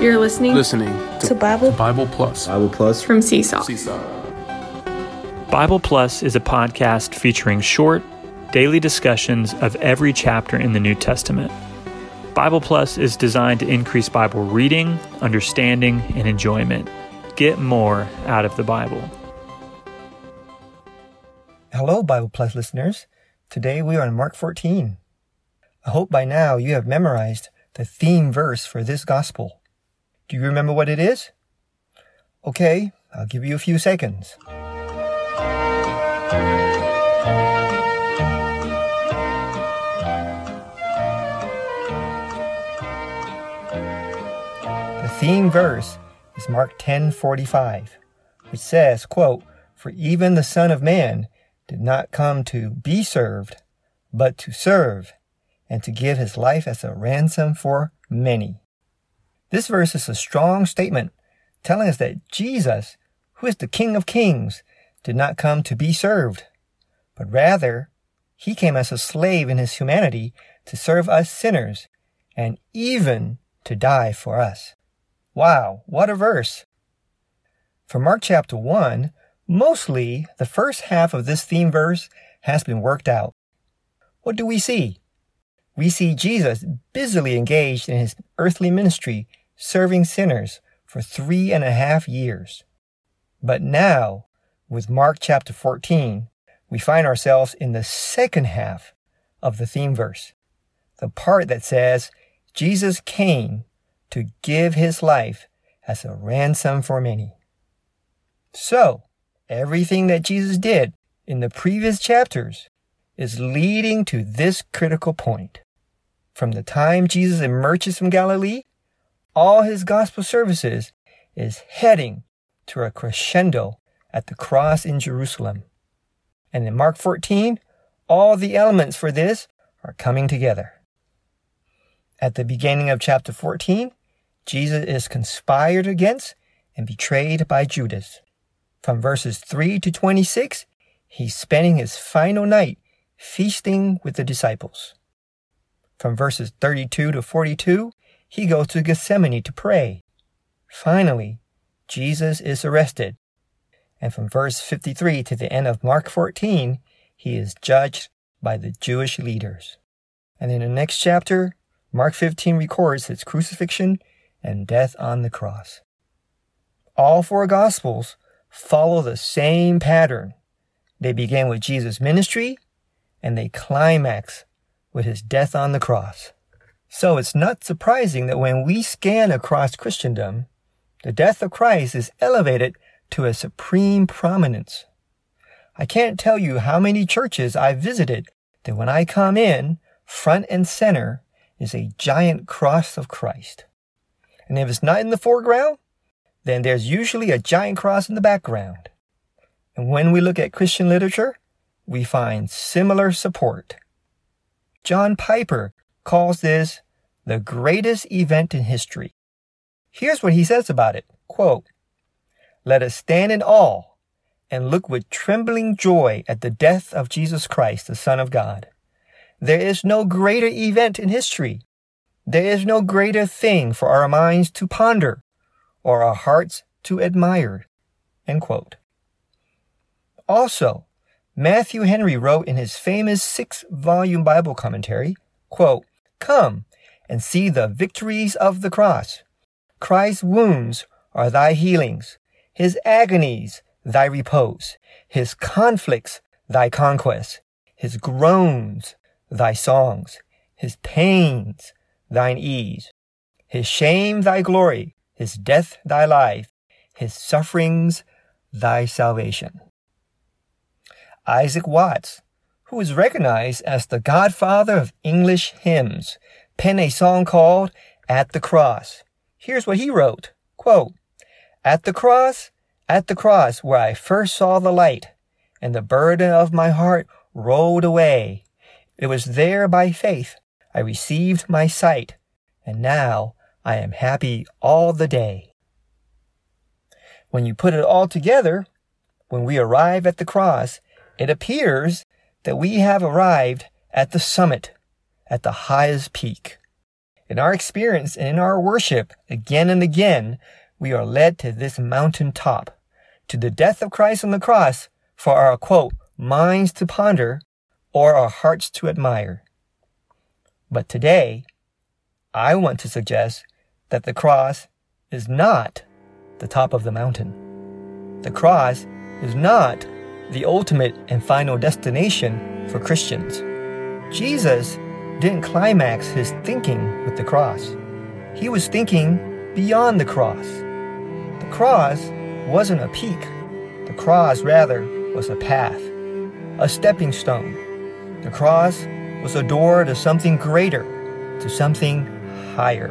You're listening, listening to, to Bible Bible Plus Bible Plus from Seesaw. Seesaw. Bible Plus is a podcast featuring short, daily discussions of every chapter in the New Testament. Bible Plus is designed to increase Bible reading, understanding, and enjoyment. Get more out of the Bible. Hello, Bible Plus listeners. Today we are in Mark 14. I hope by now you have memorized the theme verse for this gospel. Do you remember what it is? Okay, I'll give you a few seconds. The theme verse is Mark 10:45, which says, quote, "For even the Son of Man did not come to be served, but to serve, and to give his life as a ransom for many." This verse is a strong statement telling us that Jesus, who is the King of Kings, did not come to be served, but rather he came as a slave in his humanity to serve us sinners and even to die for us. Wow, what a verse! For Mark chapter 1, mostly the first half of this theme verse has been worked out. What do we see? We see Jesus busily engaged in his earthly ministry, serving sinners for three and a half years. But now, with Mark chapter 14, we find ourselves in the second half of the theme verse, the part that says, Jesus came to give his life as a ransom for many. So, everything that Jesus did in the previous chapters is leading to this critical point. From the time Jesus emerges from Galilee, all his gospel services is heading to a crescendo at the cross in Jerusalem. And in Mark 14, all the elements for this are coming together. At the beginning of chapter 14, Jesus is conspired against and betrayed by Judas. From verses 3 to 26, he's spending his final night feasting with the disciples. From verses 32 to 42, he goes to Gethsemane to pray. Finally, Jesus is arrested and from verse 53 to the end of Mark 14, he is judged by the Jewish leaders. And in the next chapter, Mark 15 records his crucifixion and death on the cross. All four Gospels follow the same pattern. They begin with Jesus' ministry and they climax with his death on the cross. So it's not surprising that when we scan across Christendom, the death of Christ is elevated to a supreme prominence. I can't tell you how many churches I've visited that when I come in, front and center is a giant cross of Christ. And if it's not in the foreground, then there's usually a giant cross in the background. And when we look at Christian literature, we find similar support. John Piper calls this the greatest event in history. Here's what he says about it. Quote, let us stand in awe and look with trembling joy at the death of Jesus Christ, the Son of God. There is no greater event in history. There is no greater thing for our minds to ponder or our hearts to admire. Also, Matthew Henry wrote in his famous six volume Bible commentary, quote, Come and see the victories of the cross. Christ's wounds are thy healings. His agonies, thy repose. His conflicts, thy conquest. His groans, thy songs. His pains, thine ease. His shame, thy glory. His death, thy life. His sufferings, thy salvation. Isaac Watts, who is recognized as the godfather of English hymns, penned a song called At the Cross. Here's what he wrote. Quote, at the cross, at the cross where I first saw the light, and the burden of my heart rolled away. It was there by faith I received my sight, and now I am happy all the day. When you put it all together, when we arrive at the cross, it appears that we have arrived at the summit, at the highest peak. In our experience and in our worship, again and again, we are led to this mountain top, to the death of Christ on the cross for our quote, minds to ponder or our hearts to admire. But today, I want to suggest that the cross is not the top of the mountain. The cross is not the ultimate and final destination for Christians. Jesus didn't climax his thinking with the cross. He was thinking beyond the cross. The cross wasn't a peak. The cross, rather, was a path, a stepping stone. The cross was a door to something greater, to something higher.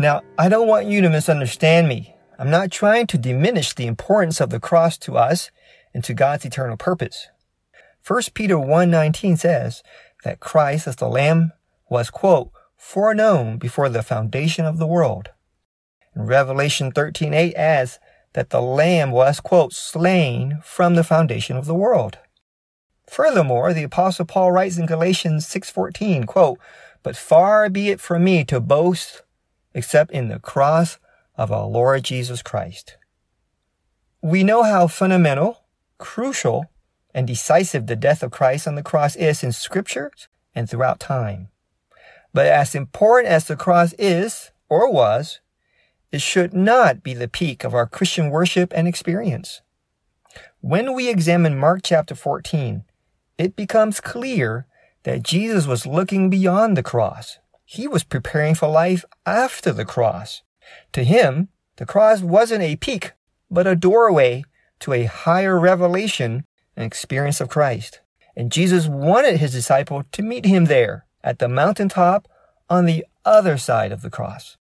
Now, I don't want you to misunderstand me. I'm not trying to diminish the importance of the cross to us and to God's eternal purpose. 1 Peter 1:19 says that Christ as the lamb was quote foreknown before the foundation of the world. And Revelation 13:8 adds that the lamb was quote slain from the foundation of the world. Furthermore, the apostle Paul writes in Galatians 6:14, quote, "But far be it from me to boast except in the cross of our Lord Jesus Christ. We know how fundamental, crucial, and decisive the death of Christ on the cross is in Scripture and throughout time. But as important as the cross is, or was, it should not be the peak of our Christian worship and experience. When we examine Mark chapter 14, it becomes clear that Jesus was looking beyond the cross he was preparing for life after the cross. To him, the cross wasn't a peak, but a doorway to a higher revelation and experience of Christ. And Jesus wanted his disciple to meet him there at the mountaintop on the other side of the cross.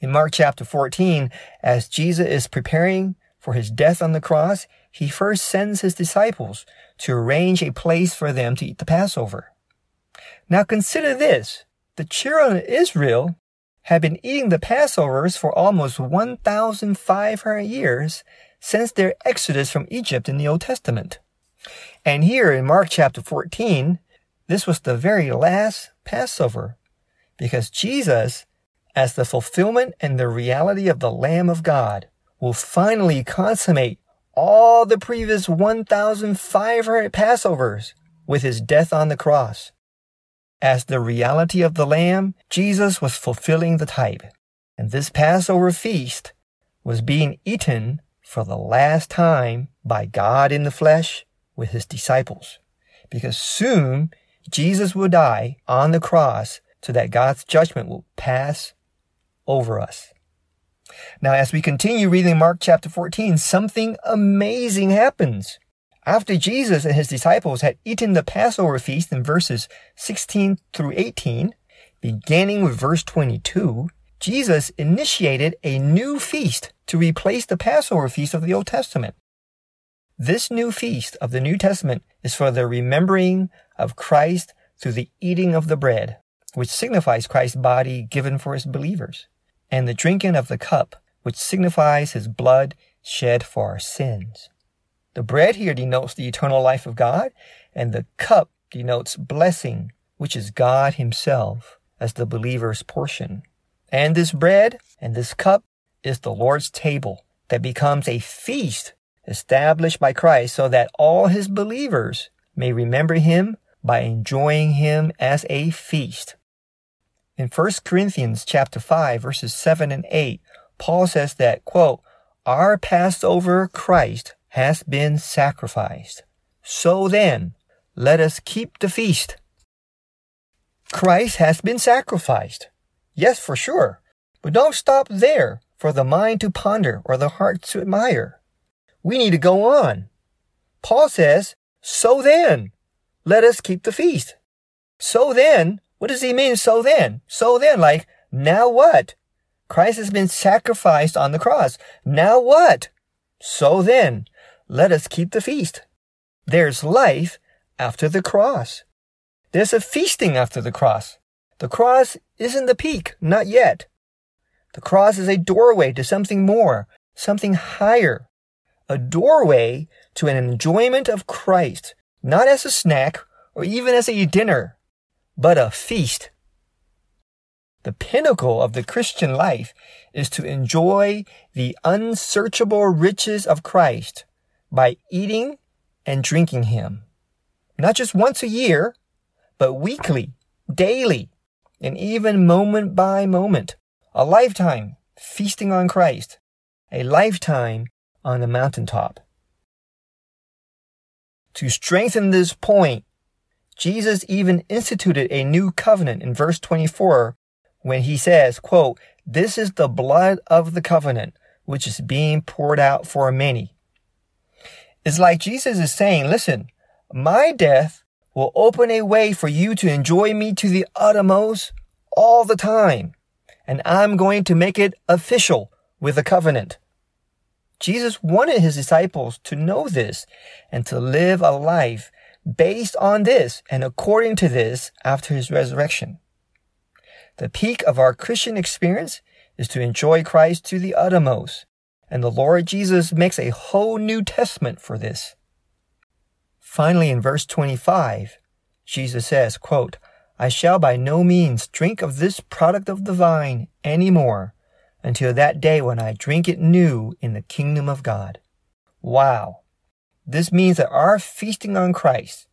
In Mark chapter 14, as Jesus is preparing for his death on the cross, he first sends his disciples to arrange a place for them to eat the Passover. Now consider this. The children of Israel had been eating the Passovers for almost 1,500 years since their exodus from Egypt in the Old Testament. And here in Mark chapter 14, this was the very last Passover because Jesus, as the fulfillment and the reality of the Lamb of God, will finally consummate all the previous 1,500 Passovers with his death on the cross. As the reality of the Lamb, Jesus was fulfilling the type. And this Passover feast was being eaten for the last time by God in the flesh with his disciples. Because soon Jesus will die on the cross so that God's judgment will pass over us. Now, as we continue reading Mark chapter 14, something amazing happens. After Jesus and his disciples had eaten the Passover feast in verses 16 through 18, beginning with verse 22, Jesus initiated a new feast to replace the Passover feast of the Old Testament. This new feast of the New Testament is for the remembering of Christ through the eating of the bread, which signifies Christ's body given for his believers, and the drinking of the cup, which signifies his blood shed for our sins. The bread here denotes the eternal life of God, and the cup denotes blessing, which is God Himself as the believer's portion. And this bread and this cup is the Lord's table that becomes a feast established by Christ so that all His believers may remember Him by enjoying Him as a feast. In 1 Corinthians chapter 5 verses 7 and 8, Paul says that, quote, our Passover Christ has been sacrificed. So then, let us keep the feast. Christ has been sacrificed. Yes, for sure. But don't stop there for the mind to ponder or the heart to admire. We need to go on. Paul says, so then, let us keep the feast. So then, what does he mean, so then? So then, like, now what? Christ has been sacrificed on the cross. Now what? So then, let us keep the feast. There's life after the cross. There's a feasting after the cross. The cross isn't the peak, not yet. The cross is a doorway to something more, something higher, a doorway to an enjoyment of Christ, not as a snack or even as a dinner, but a feast. The pinnacle of the Christian life is to enjoy the unsearchable riches of Christ by eating and drinking Him. Not just once a year, but weekly, daily, and even moment by moment. A lifetime feasting on Christ. A lifetime on the mountaintop. To strengthen this point, Jesus even instituted a new covenant in verse 24 when he says, quote, this is the blood of the covenant, which is being poured out for many. It's like Jesus is saying, listen, my death will open a way for you to enjoy me to the uttermost all the time. And I'm going to make it official with a covenant. Jesus wanted his disciples to know this and to live a life based on this and according to this after his resurrection. The peak of our Christian experience is to enjoy Christ to the uttermost, and the Lord Jesus makes a whole New Testament for this. Finally, in verse 25, Jesus says, quote, I shall by no means drink of this product of the vine any more until that day when I drink it new in the kingdom of God. Wow. This means that our feasting on Christ,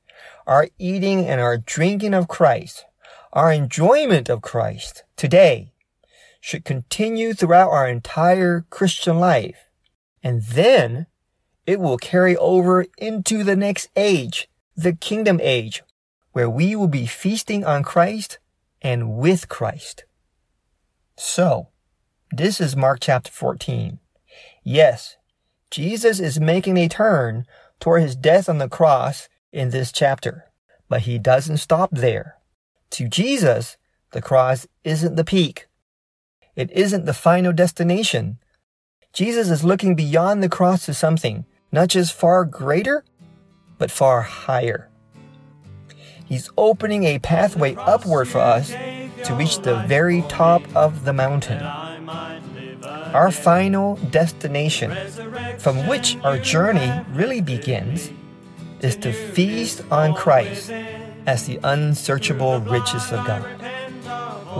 our eating and our drinking of Christ, our enjoyment of Christ today should continue throughout our entire Christian life. And then it will carry over into the next age, the kingdom age, where we will be feasting on Christ and with Christ. So, this is Mark chapter 14. Yes, Jesus is making a turn toward his death on the cross in this chapter, but he doesn't stop there. To Jesus, the cross isn't the peak. It isn't the final destination. Jesus is looking beyond the cross to something not just far greater, but far higher. He's opening a pathway upward for us to reach the very top of the mountain our final destination, from which our journey really begins, is to feast on Christ as the unsearchable riches of God.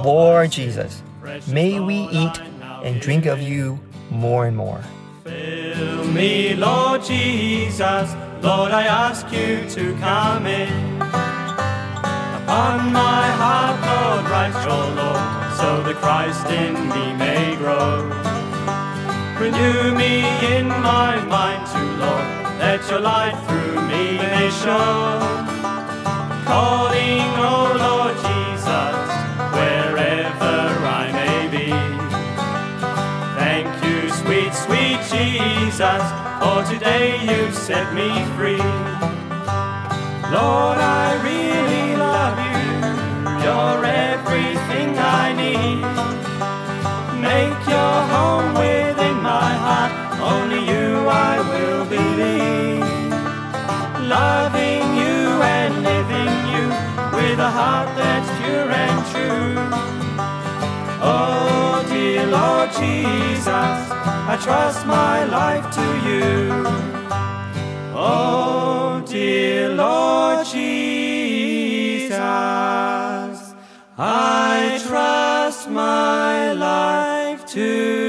Lord Jesus, may we eat and drink of you more and more. Fill me, Lord Jesus, Lord, I ask you to come in. Upon my heart, Lord, write your Lord, so the Christ in me may grow. Renew me in my mind to Lord, let your light through me may show. For today you've set me free. Lord, I really love you, you're everything I need. Make your home within my heart, only you I will believe. Loving you and living you with a heart that's pure and true. Oh, dear Lord Jesus, I trust my life to you. Oh, dear Lord Jesus, I trust my life to you.